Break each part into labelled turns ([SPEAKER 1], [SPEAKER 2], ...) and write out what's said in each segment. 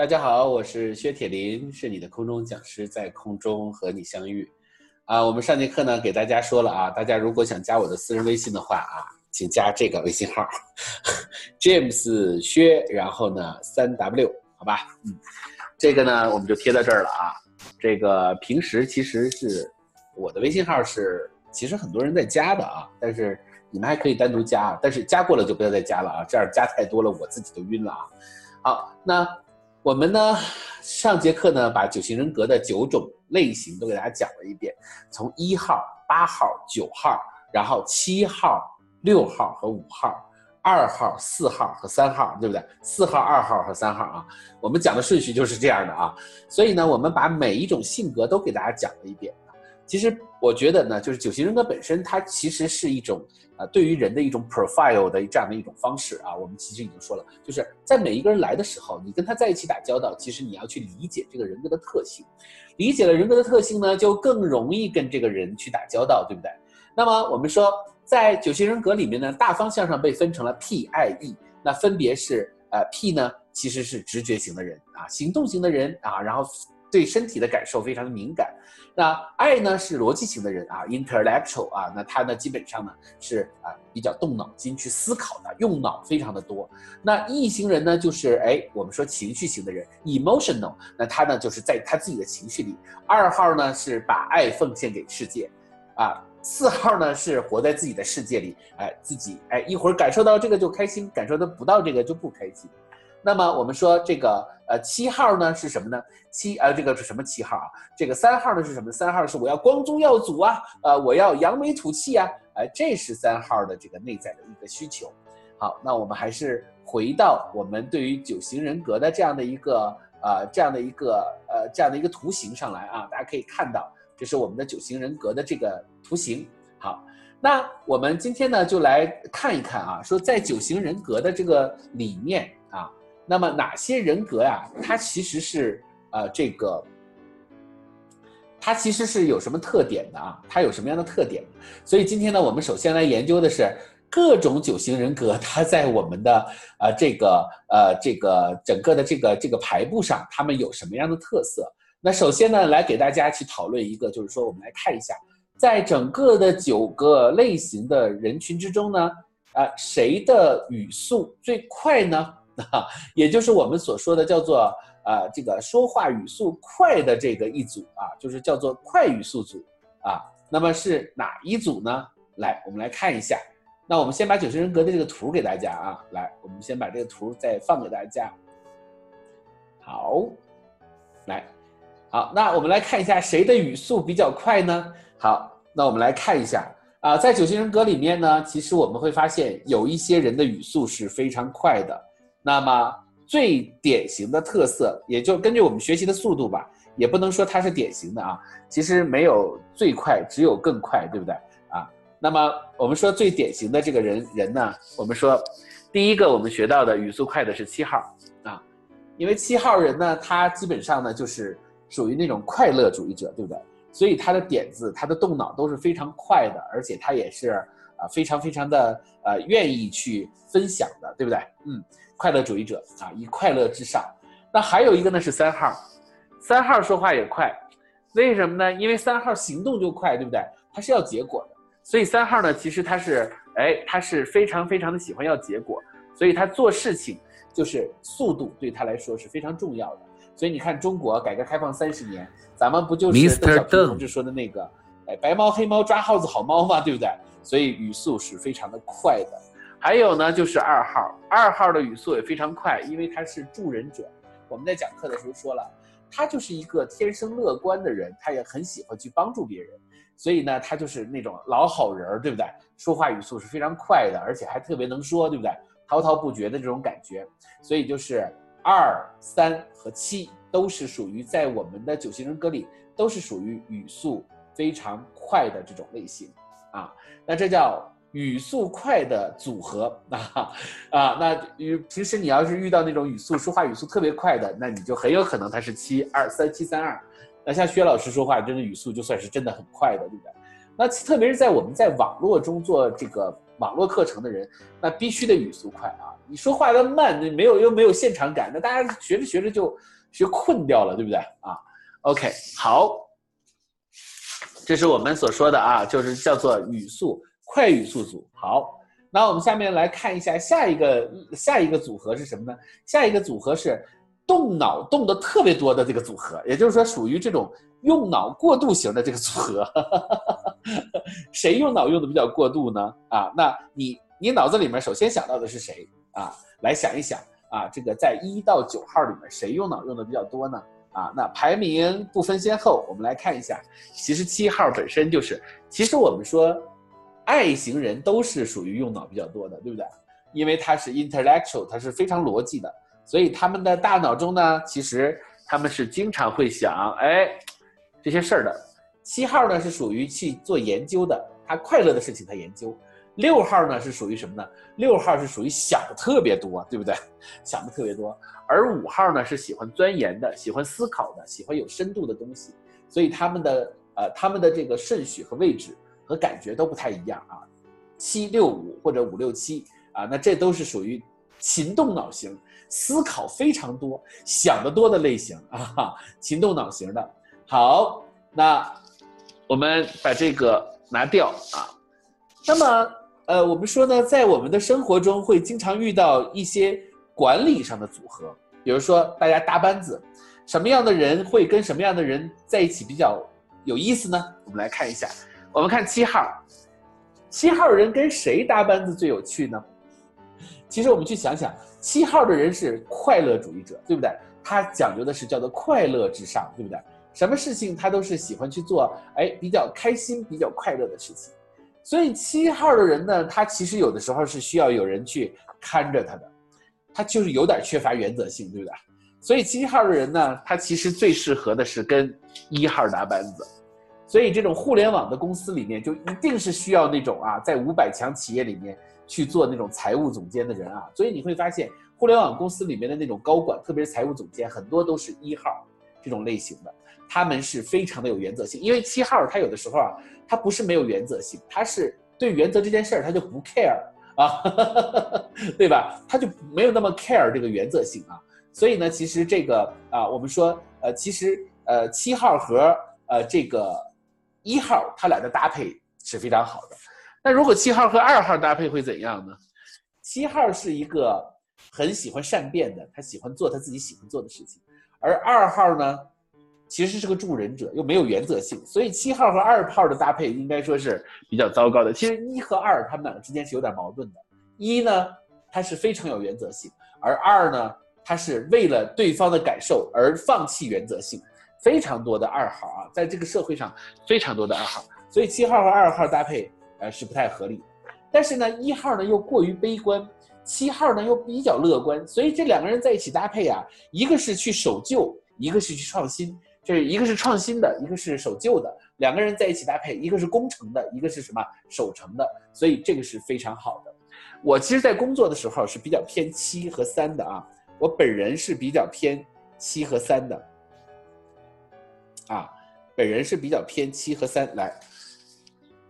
[SPEAKER 1] 大家好，我是薛铁林，是你的空中讲师，在空中和你相遇。啊，我们上节课呢给大家说了啊，大家如果想加我的私人微信的话啊，请加这个微信号，James 薛，然后呢三 W，好吧？嗯，这个呢我们就贴在这儿了啊。这个平时其实是我的微信号是，其实很多人在加的啊，但是你们还可以单独加，但是加过了就不要再加了啊，这样加太多了我自己都晕了啊。好，那。我们呢，上节课呢，把九型人格的九种类型都给大家讲了一遍，从一号、八号、九号，然后七号、六号和五号，二号、四号和三号，对不对？四号、二号和三号啊，我们讲的顺序就是这样的啊。所以呢，我们把每一种性格都给大家讲了一遍。其实我觉得呢，就是九型人格本身，它其实是一种啊，对于人的一种 profile 的这样的一种方式啊。我们其实已经说了，就是在每一个人来的时候，你跟他在一起打交道，其实你要去理解这个人格的特性，理解了人格的特性呢，就更容易跟这个人去打交道，对不对？那么我们说，在九型人格里面呢，大方向上被分成了 P、I、E，那分别是呃 P 呢，其实是直觉型的人啊，行动型的人啊，然后。对身体的感受非常的敏感，那爱呢是逻辑型的人啊，intellectual 啊，那他呢基本上呢是啊比较动脑筋去思考的，用脑非常的多。那异型人呢就是哎我们说情绪型的人，emotional，那他呢就是在他自己的情绪里。二号呢是把爱奉献给世界，啊，四号呢是活在自己的世界里，哎自己哎一会儿感受到这个就开心，感受到不到这个就不开心。那么我们说这个呃七号呢是什么呢？七呃这个是什么七号啊？这个三号呢是什么？三号是我要光宗耀祖啊，呃我要扬眉吐气啊，哎这是三号的这个内在的一个需求。好，那我们还是回到我们对于九型人格的这样的一个呃这样的一个呃这样的一个图形上来啊，大家可以看到这是我们的九型人格的这个图形。好，那我们今天呢就来看一看啊，说在九型人格的这个里面啊。那么哪些人格呀？它其实是呃，这个，它其实是有什么特点的啊？它有什么样的特点？所以今天呢，我们首先来研究的是各种九型人格，它在我们的呃这个呃这个整个的这个这个排布上，它们有什么样的特色？那首先呢，来给大家去讨论一个，就是说我们来看一下，在整个的九个类型的人群之中呢，啊，谁的语速最快呢？啊，也就是我们所说的叫做啊，这个说话语速快的这个一组啊，就是叫做快语速组啊。那么是哪一组呢？来，我们来看一下。那我们先把九型人格的这个图给大家啊，来，我们先把这个图再放给大家。好，来，好，那我们来看一下谁的语速比较快呢？好，那我们来看一下啊，在九型人格里面呢，其实我们会发现有一些人的语速是非常快的。那么最典型的特色，也就根据我们学习的速度吧，也不能说它是典型的啊。其实没有最快，只有更快，对不对啊？那么我们说最典型的这个人人呢，我们说第一个我们学到的语速快的是七号啊，因为七号人呢，他基本上呢就是属于那种快乐主义者，对不对？所以他的点子，他的动脑都是非常快的，而且他也是啊非常非常的呃愿意去分享的，对不对？嗯。快乐主义者啊，以快乐至上。那还有一个呢是三号，三号说话也快，为什么呢？因为三号行动就快，对不对？他是要结果的，所以三号呢，其实他是，哎，他是非常非常的喜欢要结果，所以他做事情就是速度对他来说是非常重要的。所以你看，中国改革开放三十年，咱们不就是邓小平同志说的那个，白猫黑猫抓耗子好猫嘛，对不对？所以语速是非常的快的。还有呢，就是二号，二号的语速也非常快，因为他是助人者。我们在讲课的时候说了，他就是一个天生乐观的人，他也很喜欢去帮助别人，所以呢，他就是那种老好人，对不对？说话语速是非常快的，而且还特别能说，对不对？滔滔不绝的这种感觉。所以就是二、三和七都是属于在我们的九型人格里都是属于语速非常快的这种类型啊。那这叫。语速快的组合啊啊，那与平时你要是遇到那种语速说话语速特别快的，那你就很有可能他是七二三七三二。那像薛老师说话，真的语速就算是真的很快的，对不对？那特别是在我们在网络中做这个网络课程的人，那必须得语速快啊！你说话的慢，那没有又没有现场感，那大家学着学着就学困掉了，对不对啊？OK，好，这是我们所说的啊，就是叫做语速快语速组。好，那我们下面来看一下下一个下一个组合是什么呢？下一个组合是动脑动的特别多的这个组合，也就是说属于这种用脑过度型的这个组合。谁用脑用的比较过度呢？啊，那你你脑子里面首先想到的是谁啊？来想一想啊，这个在一到九号里面谁用脑用的比较多呢？啊，那排名不分先后，我们来看一下。其实七号本身就是，其实我们说爱型人都是属于用脑比较多的，对不对？因为他是 intellectual，他是非常逻辑的，所以他们的大脑中呢，其实他们是经常会想哎这些事儿的。七号呢是属于去做研究的，他快乐的事情他研究。六号呢是属于什么呢？六号是属于想的特别多，对不对？想的特别多。而五号呢是喜欢钻研的，喜欢思考的，喜欢有深度的东西。所以他们的呃他们的这个顺序和位置和感觉都不太一样啊。七六五或者五六七啊，那这都是属于勤动脑型，思考非常多、想得多的类型 啊，勤动脑型的。好，那。我们把这个拿掉啊，那么呃，我们说呢，在我们的生活中会经常遇到一些管理上的组合，比如说大家搭班子，什么样的人会跟什么样的人在一起比较有意思呢？我们来看一下，我们看七号，七号人跟谁搭班子最有趣呢？其实我们去想想，七号的人是快乐主义者，对不对？他讲究的是叫做快乐至上，对不对？什么事情他都是喜欢去做，哎，比较开心、比较快乐的事情。所以七号的人呢，他其实有的时候是需要有人去看着他的，他就是有点缺乏原则性，对不对？所以七号的人呢，他其实最适合的是跟一号搭班子。所以这种互联网的公司里面，就一定是需要那种啊，在五百强企业里面去做那种财务总监的人啊。所以你会发现，互联网公司里面的那种高管，特别是财务总监，很多都是一号这种类型的。他们是非常的有原则性，因为七号他有的时候啊，他不是没有原则性，他是对原则这件事儿他就不 care 啊，对吧？他就没有那么 care 这个原则性啊。所以呢，其实这个啊，我们说呃，其实呃，七号和呃这个一号他俩的搭配是非常好的。那如果七号和二号搭配会怎样呢？七号是一个很喜欢善变的，他喜欢做他自己喜欢做的事情，而二号呢？其实是个助人者，又没有原则性，所以七号和二号的搭配应该说是比较糟糕的。其实一和二他们两个之间是有点矛盾的。一呢，他是非常有原则性，而二呢，他是为了对方的感受而放弃原则性。非常多的二号啊，在这个社会上非常多的二号，所以七号和二号搭配呃是不太合理。但是呢，一号呢又过于悲观，七号呢又比较乐观，所以这两个人在一起搭配啊，一个是去守旧，一个是去创新。就是一个是创新的，一个是守旧的，两个人在一起搭配，一个是工程的，一个是什么守成的，所以这个是非常好的。我其实，在工作的时候是比较偏七和三的啊，我本人是比较偏七和三的，啊，本人是比较偏七和三。来，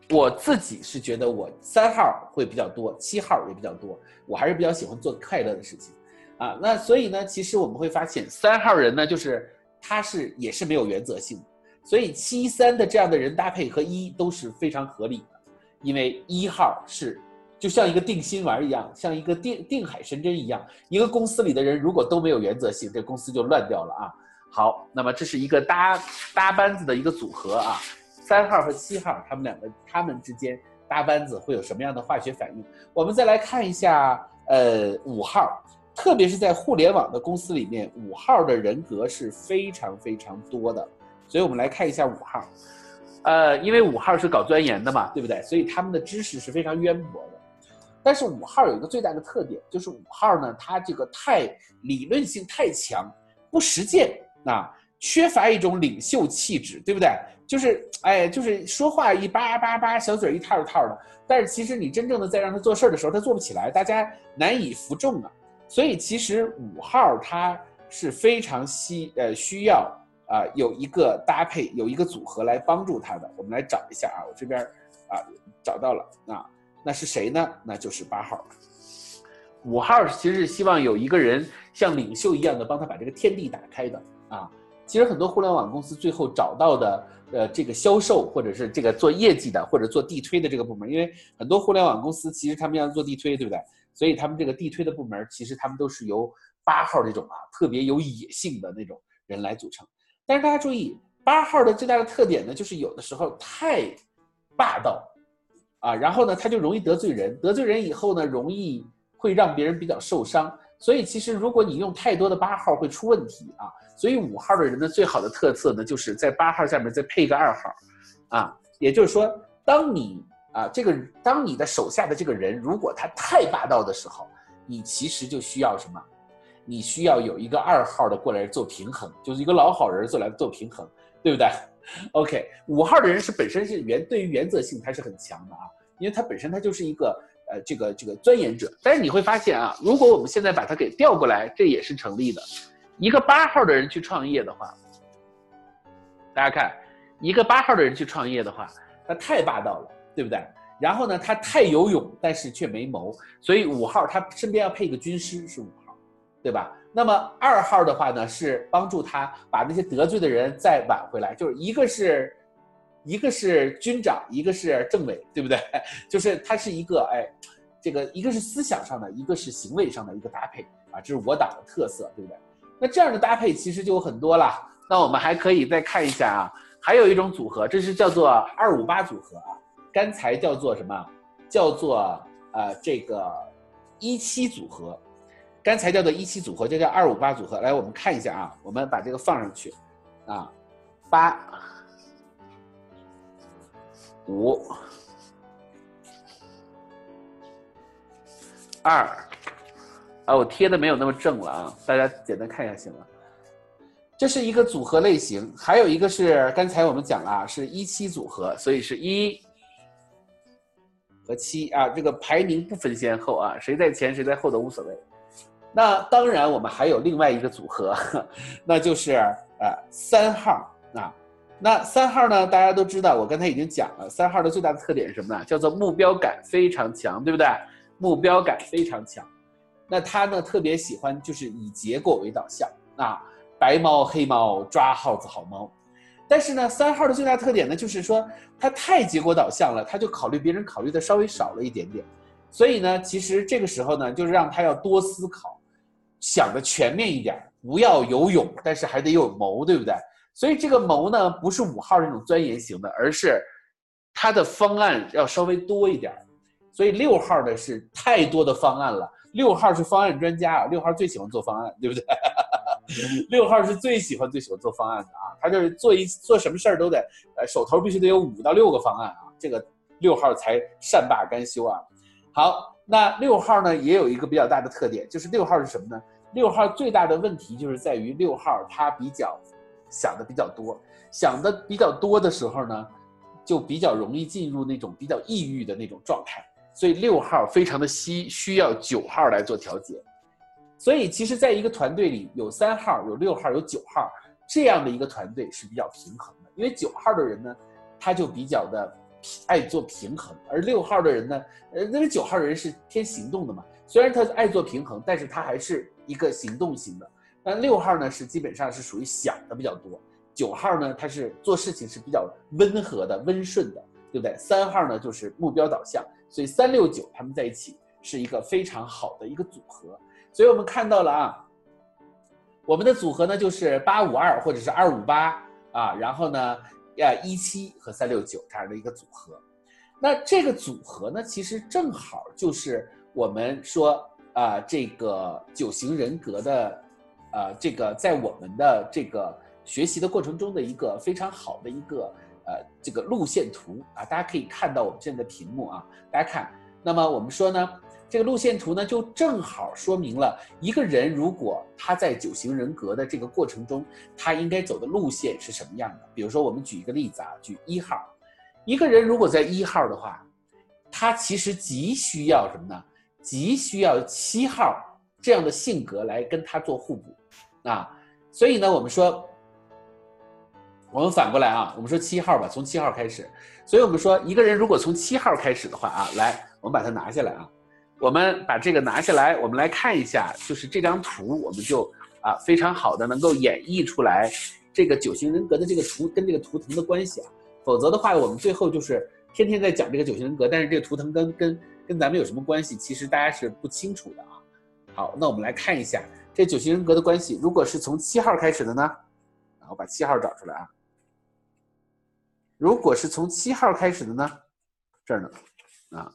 [SPEAKER 1] 我自己是觉得我三号会比较多，七号也比较多，我还是比较喜欢做快乐的事情，啊，那所以呢，其实我们会发现三号人呢，就是。他是也是没有原则性，所以七三的这样的人搭配和一都是非常合理的，因为一号是就像一个定心丸一样，像一个定定海神针一样。一个公司里的人如果都没有原则性，这公司就乱掉了啊。好，那么这是一个搭搭班子的一个组合啊，三号和七号他们两个他们之间搭班子会有什么样的化学反应？我们再来看一下，呃，五号。特别是在互联网的公司里面，五号的人格是非常非常多的，所以我们来看一下五号，呃，因为五号是搞钻研的嘛，对不对？所以他们的知识是非常渊博的。但是五号有一个最大的特点，就是五号呢，他这个太理论性太强，不实践啊，缺乏一种领袖气质，对不对？就是哎，就是说话一叭叭叭，小嘴一套一套的，但是其实你真正的在让他做事儿的时候，他做不起来，大家难以服众啊。所以其实五号它是非常需呃需要啊有一个搭配有一个组合来帮助他的。我们来找一下啊，我这边啊找到了啊，那是谁呢？那就是八号。五号其实是希望有一个人像领袖一样的帮他把这个天地打开的啊。其实很多互联网公司最后找到的，呃，这个销售或者是这个做业绩的或者做地推的这个部门，因为很多互联网公司其实他们要做地推，对不对？所以他们这个地推的部门其实他们都是由八号这种啊特别有野性的那种人来组成。但是大家注意，八号的最大的特点呢，就是有的时候太霸道啊，然后呢他就容易得罪人，得罪人以后呢容易。会让别人比较受伤，所以其实如果你用太多的八号会出问题啊。所以五号的人呢，最好的特色呢，就是在八号下面再配一个二号，啊，也就是说，当你啊这个当你的手下的这个人如果他太霸道的时候，你其实就需要什么？你需要有一个二号的过来做平衡，就是一个老好人做来做平衡，对不对？OK，五号的人是本身是原对于原则性他是很强的啊，因为他本身他就是一个。呃，这个这个钻研者，但是你会发现啊，如果我们现在把他给调过来，这也是成立的。一个八号的人去创业的话，大家看，一个八号的人去创业的话，他太霸道了，对不对？然后呢，他太有勇，但是却没谋，所以五号他身边要配一个军师，是五号，对吧？那么二号的话呢，是帮助他把那些得罪的人再挽回来，就是一个是。一个是军长，一个是政委，对不对？就是他是一个哎，这个一个是思想上的，一个是行为上的一个搭配啊，这是我党的特色，对不对？那这样的搭配其实就有很多了。那我们还可以再看一下啊，还有一种组合，这是叫做二五八组合啊。刚才叫做什么？叫做呃这个一七组合。刚才叫做一七组合，就叫二五八组合。来，我们看一下啊，我们把这个放上去啊，八。五二啊，我贴的没有那么正了啊，大家简单看一下行了。这是一个组合类型，还有一个是刚才我们讲了，是一七组合，所以是一和七啊，这个排名不分先后啊，谁在前谁在后都无所谓。那当然，我们还有另外一个组合，那就是呃三号啊。那三号呢？大家都知道，我刚才已经讲了，三号的最大的特点是什么呢？叫做目标感非常强，对不对？目标感非常强。那他呢，特别喜欢就是以结果为导向啊，白猫黑猫抓耗子好猫。但是呢，三号的最大特点呢，就是说他太结果导向了，他就考虑别人考虑的稍微少了一点点。所以呢，其实这个时候呢，就是让他要多思考，想的全面一点，不要有勇，但是还得有谋，对不对？所以这个谋呢，不是五号那种钻研型的，而是他的方案要稍微多一点。所以六号的是太多的方案了，六号是方案专家啊，六号最喜欢做方案，对不对？六号是最喜欢最喜欢做方案的啊，他就是做一做什么事儿都得，呃，手头必须得有五到六个方案啊，这个六号才善罢甘休啊。好，那六号呢也有一个比较大的特点，就是六号是什么呢？六号最大的问题就是在于六号他比较。想的比较多，想的比较多的时候呢，就比较容易进入那种比较抑郁的那种状态。所以六号非常的需需要九号来做调节。所以其实，在一个团队里，有三号、有六号、有九号这样的一个团队是比较平衡的。因为九号的人呢，他就比较的爱做平衡，而六号的人呢，呃，因为九号人是偏行动的嘛，虽然他爱做平衡，但是他还是一个行动型的。但六号呢是基本上是属于想的比较多，九号呢他是做事情是比较温和的、温顺的，对不对？三号呢就是目标导向，所以三六九他们在一起是一个非常好的一个组合。所以我们看到了啊，我们的组合呢就是八五二或者是二五八啊，然后呢，呀一七和三六九这样的一个组合。那这个组合呢，其实正好就是我们说啊这个九型人格的。呃，这个在我们的这个学习的过程中的一个非常好的一个呃这个路线图啊，大家可以看到我们现在的屏幕啊，大家看，那么我们说呢，这个路线图呢就正好说明了一个人如果他在九型人格的这个过程中，他应该走的路线是什么样的。比如说，我们举一个例子啊，举一号，一个人如果在一号的话，他其实急需要什么呢？急需要七号这样的性格来跟他做互补。啊，所以呢，我们说，我们反过来啊，我们说七号吧，从七号开始。所以我们说，一个人如果从七号开始的话啊，来，我们把它拿下来啊，我们把这个拿下来，我们来看一下，就是这张图，我们就啊非常好的能够演绎出来这个九型人格的这个图跟这个图腾的关系啊。否则的话，我们最后就是天天在讲这个九型人格，但是这个图腾跟跟跟咱们有什么关系？其实大家是不清楚的啊。好，那我们来看一下这九型人格的关系。如果是从七号开始的呢？然后把七号找出来啊。如果是从七号开始的呢？这儿呢？啊，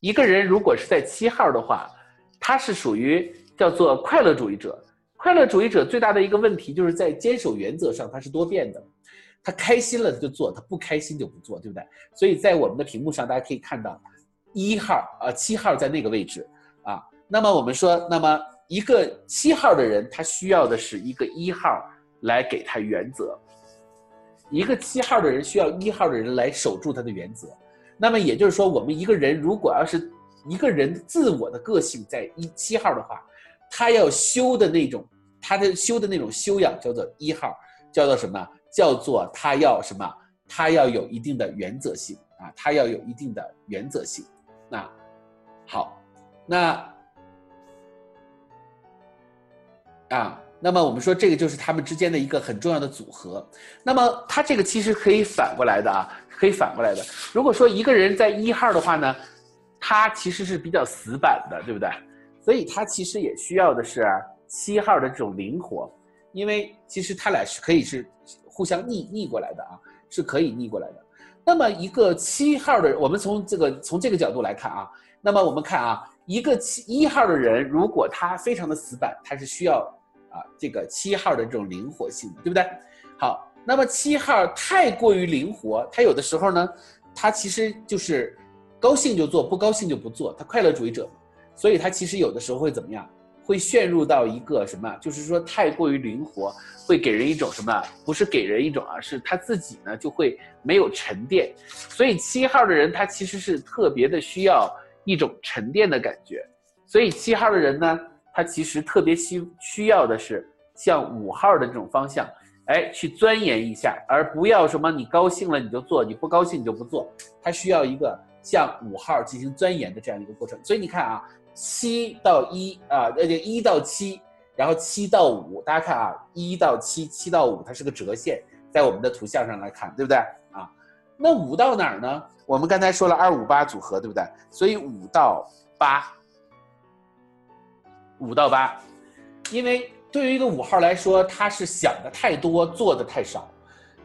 [SPEAKER 1] 一个人如果是在七号的话，他是属于叫做快乐主义者。快乐主义者最大的一个问题就是在坚守原则上，他是多变的。他开心了他就做，他不开心就不做，对不对？所以在我们的屏幕上，大家可以看到，一号啊，七号在那个位置啊。那么我们说，那么一个七号的人，他需要的是一个一号来给他原则。一个七号的人需要一号的人来守住他的原则。那么也就是说，我们一个人如果要是一个人自我的个性在一七号的话，他要修的那种，他的修的那种修养叫做一号，叫做什么？叫做他要什么？他要有一定的原则性啊，他要有一定的原则性。那好，那啊，那么我们说这个就是他们之间的一个很重要的组合。那么他这个其实可以反过来的啊，可以反过来的。如果说一个人在一号的话呢，他其实是比较死板的，对不对？所以他其实也需要的是七号的这种灵活，因为其实他俩是可以是。互相逆逆过来的啊，是可以逆过来的。那么一个七号的，我们从这个从这个角度来看啊，那么我们看啊，一个七一号的人，如果他非常的死板，他是需要啊这个七号的这种灵活性，对不对？好，那么七号太过于灵活，他有的时候呢，他其实就是高兴就做，不高兴就不做，他快乐主义者，所以他其实有的时候会怎么样？会陷入到一个什么？就是说太过于灵活，会给人一种什么？不是给人一种啊，是他自己呢就会没有沉淀。所以七号的人他其实是特别的需要一种沉淀的感觉。所以七号的人呢，他其实特别需需要的是像五号的这种方向，哎，去钻研一下，而不要什么你高兴了你就做，你不高兴你就不做。它需要一个向五号进行钻研的这样一个过程。所以你看啊。七到一啊，那就一到七，然后七到五，大家看啊，一到七，七到五，它是个折线，在我们的图像上来看，对不对啊？那五到哪儿呢？我们刚才说了二五八组合，对不对？所以五到八，五到八，因为对于一个五号来说，他是想的太多，做的太少，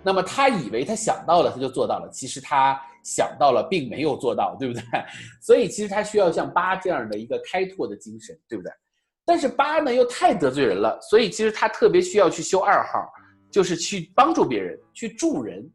[SPEAKER 1] 那么他以为他想到了，他就做到了，其实他。想到了，并没有做到，对不对？所以其实他需要像八这样的一个开拓的精神，对不对？但是八呢又太得罪人了，所以其实他特别需要去修二号，就是去帮助别人，去助人。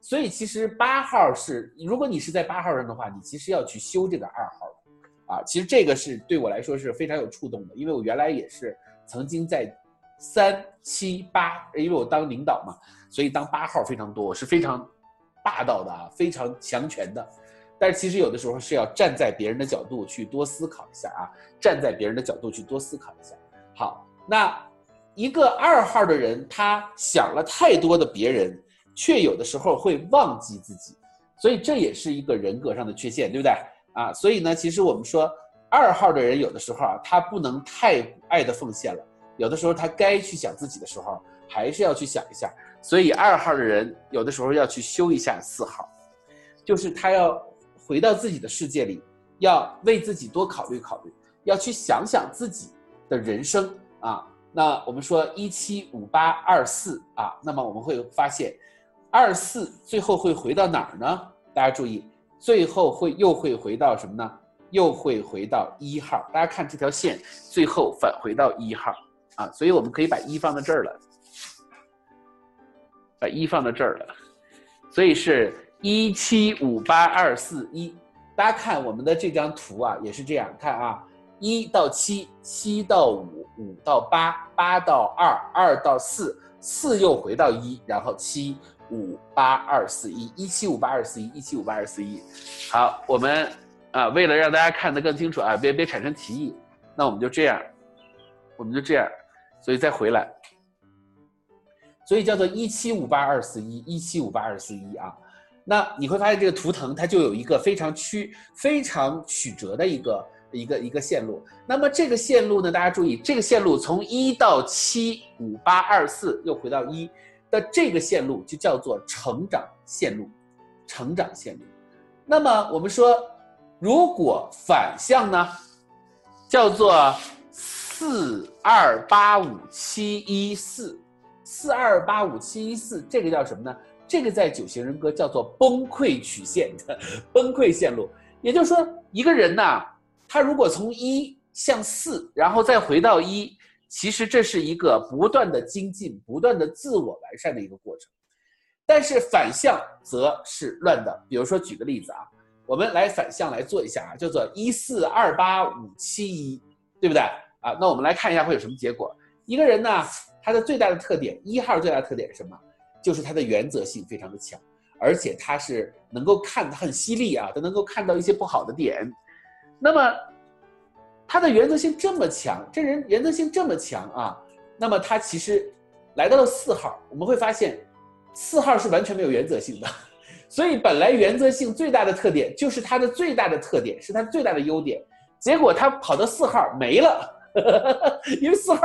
[SPEAKER 1] 所以其实八号是，如果你是在八号上的话，你其实要去修这个二号啊。其实这个是对我来说是非常有触动的，因为我原来也是曾经在三七八，因为我当领导嘛，所以当八号非常多，我是非常。霸道的啊，非常强权的，但是其实有的时候是要站在别人的角度去多思考一下啊，站在别人的角度去多思考一下。好，那一个二号的人，他想了太多的别人，却有的时候会忘记自己，所以这也是一个人格上的缺陷，对不对啊？所以呢，其实我们说二号的人有的时候啊，他不能太爱的奉献了，有的时候他该去想自己的时候，还是要去想一下。所以二号的人有的时候要去修一下四号，就是他要回到自己的世界里，要为自己多考虑考虑，要去想想自己的人生啊。那我们说一七五八二四啊，那么我们会发现，二四最后会回到哪儿呢？大家注意，最后会又会回到什么呢？又会回到一号。大家看这条线，最后返回到一号啊。所以我们可以把一放到这儿了。把一放到这儿了，所以是一七五八二四一。大家看我们的这张图啊，也是这样看啊，一到七，七到五，五到八，八到二，二到四，四又回到一，然后七五八二四一，一七五八二四一，一七五八二四一。好，我们啊，为了让大家看得更清楚啊，别别产生歧义，那我们就这样，我们就这样，所以再回来。所以叫做一七五八二四一，一七五八二四一啊。那你会发现这个图腾它就有一个非常曲、非常曲折的一个一个一个线路。那么这个线路呢，大家注意，这个线路从一到七五八二四又回到一的这个线路就叫做成长线路，成长线路。那么我们说，如果反向呢，叫做四二八五七一四，四二八五七一四，这个叫什么呢？这个在九型人格叫做崩溃曲线的 崩溃线路，也就是说，一个人呐，他如果从一向四，然后再回到一，其实这是一个不断的精进、不断的自我完善的一个过程。但是反向则是乱的。比如说，举个例子啊，我们来反向来做一下啊，叫做一四二八五七一，对不对啊？那我们来看一下会有什么结果。一个人呢，他的最大的特点，一号最大的特点是什么？就是他的原则性非常的强，而且他是能够看很犀利啊，他能够看到一些不好的点。那么他的原则性这么强，这人原则性这么强啊，那么他其实来到了四号，我们会发现四号是完全没有原则性的。所以本来原则性最大的特点就是他的最大的特点，是他最大的优点。结果他跑到四号没了，因为四号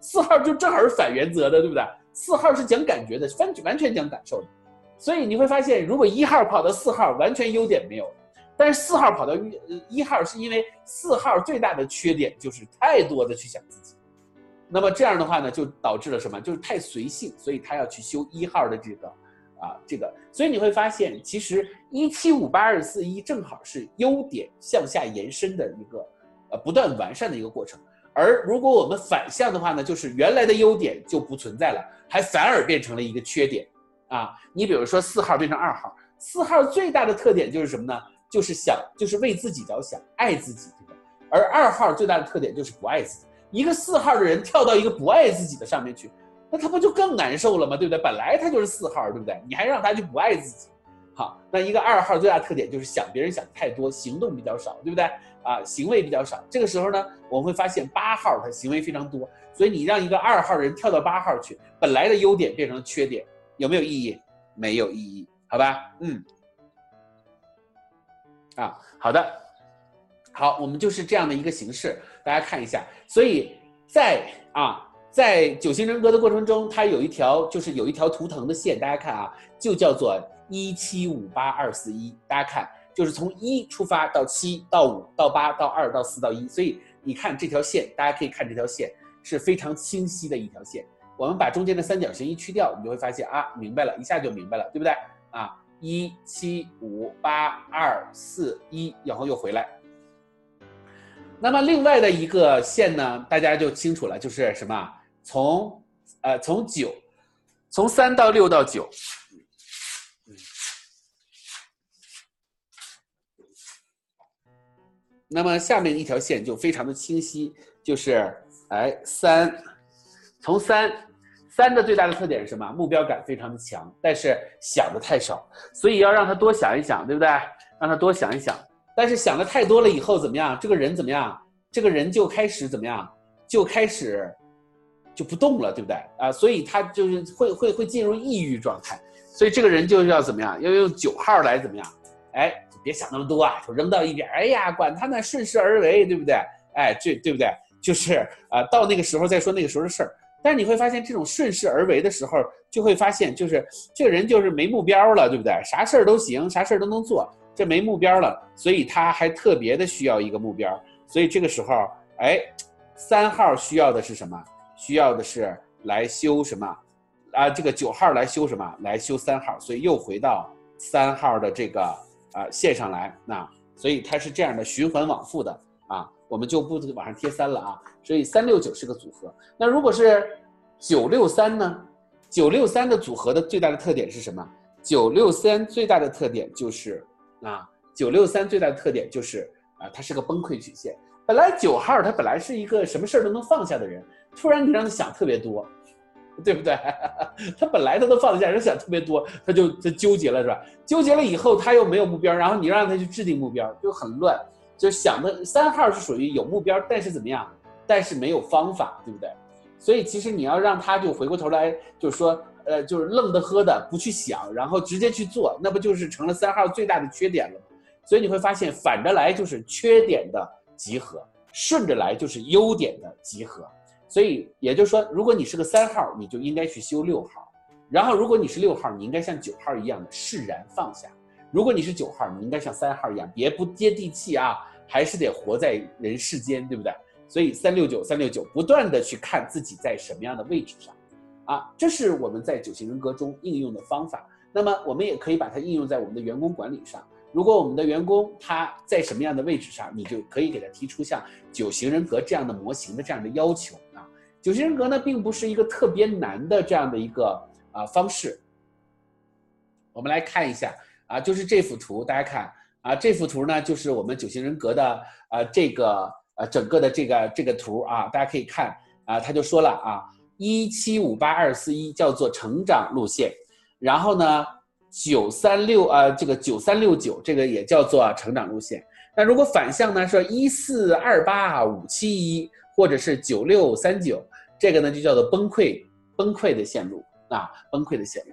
[SPEAKER 1] 四号就正好是反原则的，对不对？四号是讲感觉的，完完全讲感受的，所以你会发现，如果一号跑到四号，完全优点没有，但是四号跑到一一号，是因为四号最大的缺点就是太多的去想自己，那么这样的话呢，就导致了什么？就是太随性，所以他要去修一号的这个啊这个，所以你会发现，其实一七五八二四一正好是优点向下延伸的一个呃不断完善的一个过程。而如果我们反向的话呢，就是原来的优点就不存在了，还反而变成了一个缺点，啊，你比如说四号变成二号，四号最大的特点就是什么呢？就是想，就是为自己着想，爱自己，对吧？而二号最大的特点就是不爱自己。一个四号的人跳到一个不爱自己的上面去，那他不就更难受了吗？对不对？本来他就是四号，对不对？你还让他去不爱自己。好，那一个二号最大特点就是想别人想太多，行动比较少，对不对？啊，行为比较少。这个时候呢，我们会发现八号他行为非常多，所以你让一个二号人跳到八号去，本来的优点变成缺点，有没有意义？没有意义，好吧？嗯，啊，好的，好，我们就是这样的一个形式，大家看一下。所以在啊，在九型人格的过程中，它有一条就是有一条图腾的线，大家看啊，就叫做。一七五八二四一，大家看，就是从一出发到七到五到八到二到四到一，所以你看这条线，大家可以看这条线是非常清晰的一条线。我们把中间的三角形一去掉，你就会发现啊，明白了，一下就明白了，对不对？啊，一七五八二四一，然后又回来。那么另外的一个线呢，大家就清楚了，就是什么？从呃从九，从三到六到九。那么下面一条线就非常的清晰，就是哎三，从三三的最大的特点是什么？目标感非常的强，但是想的太少，所以要让他多想一想，对不对？让他多想一想，但是想的太多了以后怎么样？这个人怎么样？这个人就开始怎么样？就开始就不动了，对不对？啊，所以他就是会会会进入抑郁状态，所以这个人就要怎么样？要用九号来怎么样？哎。别想那么多啊，就扔到一边。哎呀，管他呢，顺势而为，对不对？哎，这对不对？就是啊，到那个时候再说那个时候的事儿。但是你会发现，这种顺势而为的时候，就会发现，就是这个人就是没目标了，对不对？啥事儿都行，啥事儿都能做，这没目标了，所以他还特别的需要一个目标。所以这个时候，哎，三号需要的是什么？需要的是来修什么？啊，这个九号来修什么？来修三号，所以又回到三号的这个。啊，线上来，那所以它是这样的循环往复的啊，我们就不往上贴三了啊。所以三六九是个组合。那如果是九六三呢？九六三的组合的最大的特点是什么？九六三最大的特点就是啊，九六三最大的特点就是啊，它是个崩溃曲线。本来九号他本来是一个什么事儿都能放下的人，突然你让他想特别多。对不对？他本来他都放得下，人想特别多，他就他纠结了，是吧？纠结了以后，他又没有目标，然后你让他去制定目标，就很乱。就想的三号是属于有目标，但是怎么样？但是没有方法，对不对？所以其实你要让他就回过头来，就是说，呃，就是愣的喝的不去想，然后直接去做，那不就是成了三号最大的缺点了吗？所以你会发现，反着来就是缺点的集合，顺着来就是优点的集合。所以也就是说，如果你是个三号，你就应该去修六号；然后如果你是六号，你应该像九号一样的释然放下；如果你是九号，你应该像三号一样，别不接地气啊，还是得活在人世间，对不对？所以三六九三六九，不断的去看自己在什么样的位置上，啊，这是我们在九型人格中应用的方法。那么我们也可以把它应用在我们的员工管理上。如果我们的员工他在什么样的位置上，你就可以给他提出像九型人格这样的模型的这样的要求。九型人格呢，并不是一个特别难的这样的一个啊方式。我们来看一下啊，就是这幅图，大家看啊，这幅图呢，就是我们九型人格的呃这个。呃，整个的这个这个图啊，大家可以看啊，他就说了啊，一七五八二四一叫做成长路线，然后呢，九三六呃这个九三六九这个也叫做成长路线。那如果反向呢，说一四二八五七一或者是九六三九，这个呢就叫做崩溃崩溃的线路啊，崩溃的线路。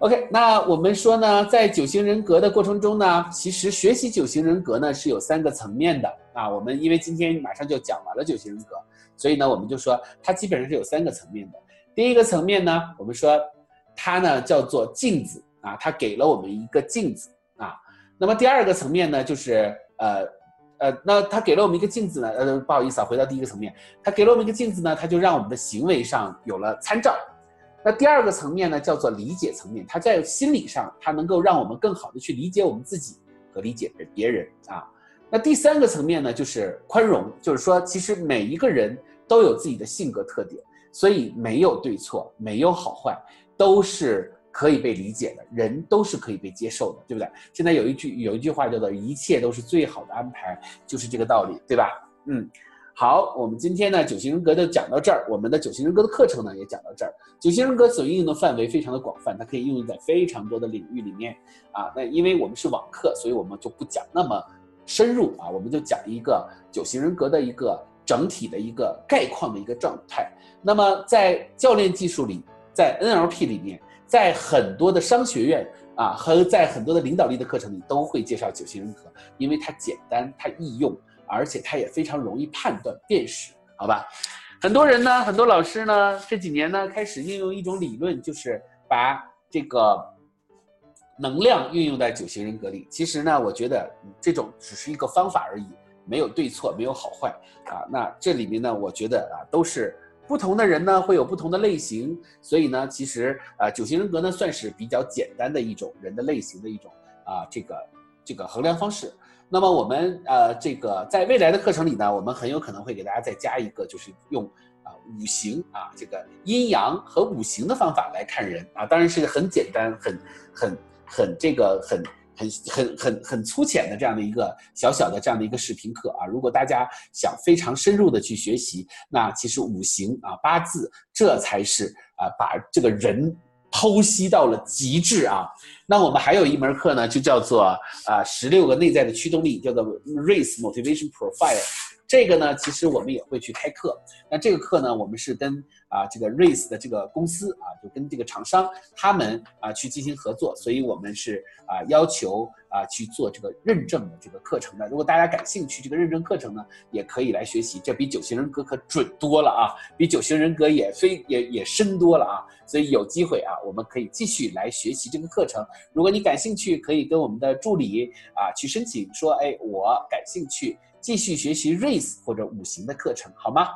[SPEAKER 1] OK，那我们说呢，在九型人格的过程中呢，其实学习九型人格呢是有三个层面的啊。我们因为今天马上就讲完了九型人格，所以呢，我们就说它基本上是有三个层面的。第一个层面呢，我们说它呢叫做镜子啊，它给了我们一个镜子啊。那么第二个层面呢，就是呃呃，那他给了我们一个镜子呢，呃，不好意思啊，回到第一个层面，他给了我们一个镜子呢，它就让我们的行为上有了参照。那第二个层面呢，叫做理解层面，它在心理上，它能够让我们更好的去理解我们自己和理解别人啊。那第三个层面呢，就是宽容，就是说，其实每一个人都有自己的性格特点，所以没有对错，没有好坏，都是可以被理解的，人都是可以被接受的，对不对？现在有一句有一句话叫做“一切都是最好的安排”，就是这个道理，对吧？嗯。好，我们今天呢九型人格就讲到这儿，我们的九型人格的课程呢也讲到这儿。九型人格所应用的范围非常的广泛，它可以应用在非常多的领域里面啊。那因为我们是网课，所以我们就不讲那么深入啊，我们就讲一个九型人格的一个整体的一个概况的一个状态。那么在教练技术里，在 NLP 里面，在很多的商学院啊和在很多的领导力的课程里都会介绍九型人格，因为它简单，它易用。而且它也非常容易判断辨识，好吧？很多人呢，很多老师呢，这几年呢开始应用一种理论，就是把这个能量运用在九型人格里。其实呢，我觉得这种只是一个方法而已，没有对错，没有好坏啊。那这里面呢，我觉得啊，都是不同的人呢会有不同的类型，所以呢，其实呃，九型人格呢算是比较简单的一种人的类型的一种啊，这个这个衡量方式。那么我们呃，这个在未来的课程里呢，我们很有可能会给大家再加一个，就是用啊五行啊这个阴阳和五行的方法来看人啊，当然是很简单、很很很这个很很很很很粗浅的这样的一个小小的这样的一个视频课啊。如果大家想非常深入的去学习，那其实五行啊八字这才是啊把这个人。剖析到了极致啊！那我们还有一门课呢，就叫做啊十六个内在的驱动力，叫做 Race Motivation Profile。这个呢，其实我们也会去开课。那这个课呢，我们是跟啊这个 Race 的这个公司啊，就跟这个厂商他们啊去进行合作，所以我们是啊要求啊去做这个认证的这个课程的。如果大家感兴趣，这个认证课程呢，也可以来学习。这比九型人格可准多了啊，比九型人格也非也也深多了啊。所以有机会啊，我们可以继续来学习这个课程。如果你感兴趣，可以跟我们的助理啊去申请，说哎我感兴趣。继续学习 race 或者五行的课程，好吗？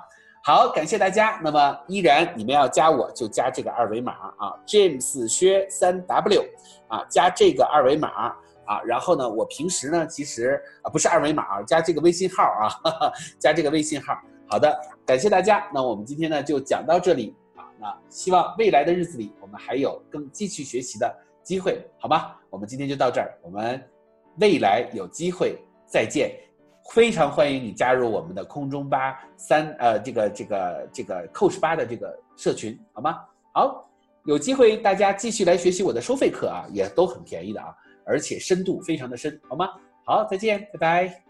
[SPEAKER 1] 好，感谢大家。那么依然，你们要加我就加这个二维码啊，James 薛三 W 啊，加这个二维码啊。然后呢，我平时呢，其实啊不是二维码，加这个微信号啊，加这个微信号。好的，感谢大家。那我们今天呢就讲到这里啊。那希望未来的日子里，我们还有更继续学习的机会，好吗？我们今天就到这儿，我们未来有机会再见。非常欢迎你加入我们的空中吧三呃这个这个这个 coach 八的这个社群，好吗？好，有机会大家继续来学习我的收费课啊，也都很便宜的啊，而且深度非常的深，好吗？好，再见，拜拜。